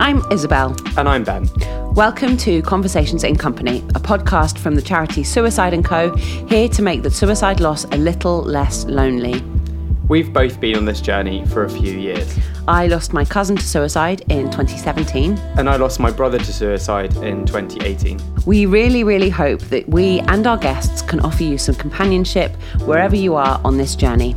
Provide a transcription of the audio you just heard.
I'm Isabel. And I'm Ben. Welcome to Conversations in Company, a podcast from the charity Suicide & Co, here to make the suicide loss a little less lonely. We've both been on this journey for a few years. I lost my cousin to suicide in 2017. And I lost my brother to suicide in 2018. We really, really hope that we and our guests can offer you some companionship wherever you are on this journey.